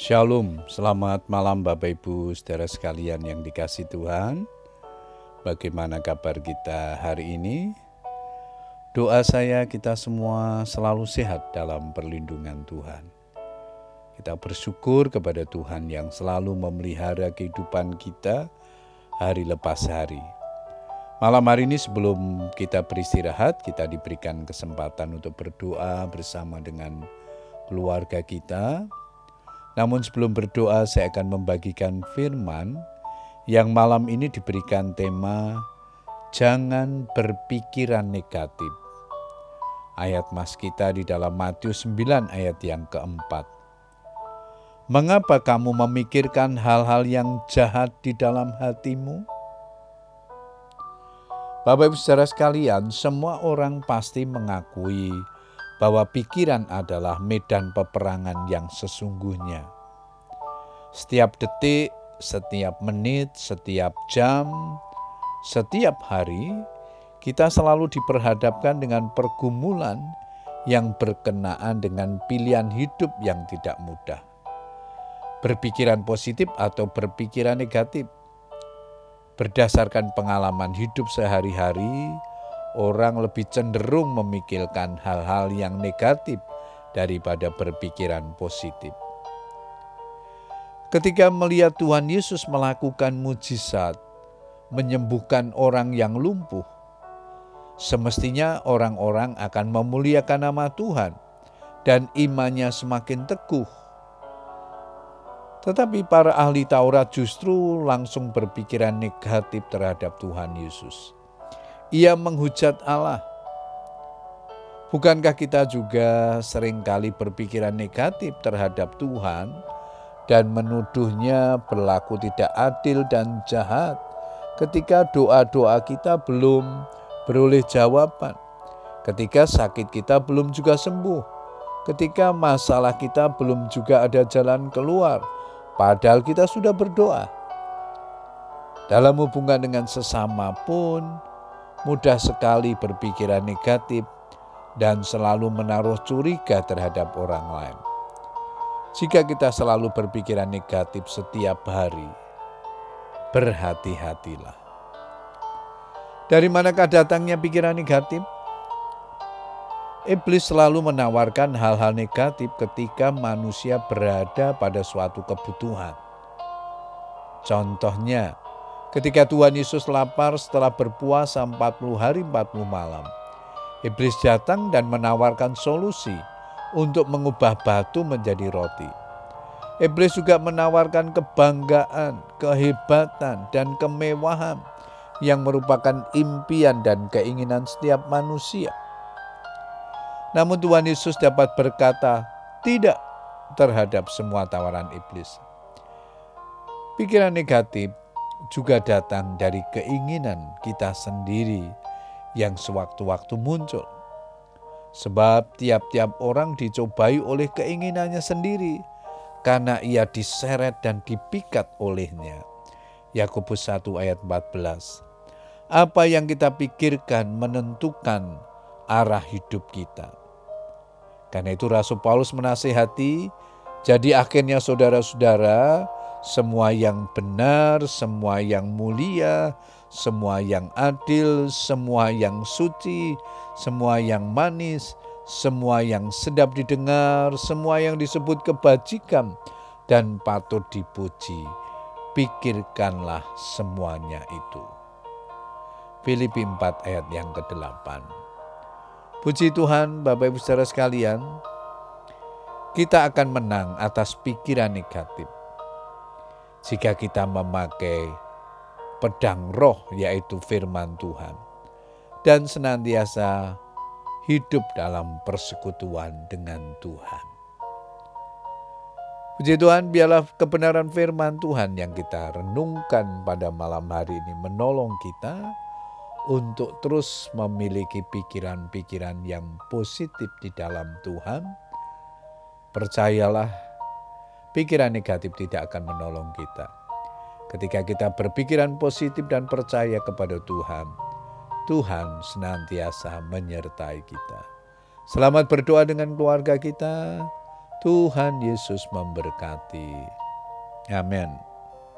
Shalom, selamat malam Bapak Ibu saudara sekalian yang dikasih Tuhan. Bagaimana kabar kita hari ini? Doa saya kita semua selalu sehat dalam perlindungan Tuhan. Kita bersyukur kepada Tuhan yang selalu memelihara kehidupan kita hari lepas hari. Malam hari ini sebelum kita beristirahat, kita diberikan kesempatan untuk berdoa bersama dengan keluarga kita, namun sebelum berdoa saya akan membagikan firman yang malam ini diberikan tema Jangan berpikiran negatif. Ayat mas kita di dalam Matius 9 ayat yang keempat. Mengapa kamu memikirkan hal-hal yang jahat di dalam hatimu? Bapak Ibu saudara sekalian, semua orang pasti mengakui bahwa pikiran adalah medan peperangan yang sesungguhnya. Setiap detik, setiap menit, setiap jam, setiap hari, kita selalu diperhadapkan dengan pergumulan yang berkenaan dengan pilihan hidup yang tidak mudah. Berpikiran positif atau berpikiran negatif. Berdasarkan pengalaman hidup sehari-hari, orang lebih cenderung memikirkan hal-hal yang negatif daripada berpikiran positif. Ketika melihat Tuhan Yesus melakukan mujizat, menyembuhkan orang yang lumpuh, semestinya orang-orang akan memuliakan nama Tuhan dan imannya semakin teguh. Tetapi para ahli Taurat justru langsung berpikiran negatif terhadap Tuhan Yesus ia menghujat Allah. Bukankah kita juga sering kali berpikiran negatif terhadap Tuhan dan menuduhnya berlaku tidak adil dan jahat ketika doa-doa kita belum beroleh jawaban, ketika sakit kita belum juga sembuh, ketika masalah kita belum juga ada jalan keluar, padahal kita sudah berdoa. Dalam hubungan dengan sesama pun, mudah sekali berpikiran negatif dan selalu menaruh curiga terhadap orang lain. Jika kita selalu berpikiran negatif setiap hari, berhati-hatilah. Dari manakah datangnya pikiran negatif? Iblis selalu menawarkan hal-hal negatif ketika manusia berada pada suatu kebutuhan. Contohnya, Ketika Tuhan Yesus lapar setelah berpuasa 40 hari 40 malam, iblis datang dan menawarkan solusi untuk mengubah batu menjadi roti. Iblis juga menawarkan kebanggaan, kehebatan, dan kemewahan yang merupakan impian dan keinginan setiap manusia. Namun Tuhan Yesus dapat berkata tidak terhadap semua tawaran iblis. Pikiran negatif juga datang dari keinginan kita sendiri yang sewaktu-waktu muncul. Sebab tiap-tiap orang dicobai oleh keinginannya sendiri karena ia diseret dan dipikat olehnya. Yakobus 1 ayat 14. Apa yang kita pikirkan menentukan arah hidup kita. Karena itu Rasul Paulus menasehati, jadi akhirnya saudara-saudara, semua yang benar, semua yang mulia, semua yang adil, semua yang suci, semua yang manis, semua yang sedap didengar, semua yang disebut kebajikan dan patut dipuji. Pikirkanlah semuanya itu. Filipi 4 ayat yang ke-8. Puji Tuhan Bapak Ibu Saudara sekalian, kita akan menang atas pikiran negatif jika kita memakai pedang roh, yaitu firman Tuhan, dan senantiasa hidup dalam persekutuan dengan Tuhan. Puji Tuhan, biarlah kebenaran firman Tuhan yang kita renungkan pada malam hari ini menolong kita untuk terus memiliki pikiran-pikiran yang positif di dalam Tuhan. Percayalah pikiran negatif tidak akan menolong kita. Ketika kita berpikiran positif dan percaya kepada Tuhan, Tuhan senantiasa menyertai kita. Selamat berdoa dengan keluarga kita. Tuhan Yesus memberkati. Amin.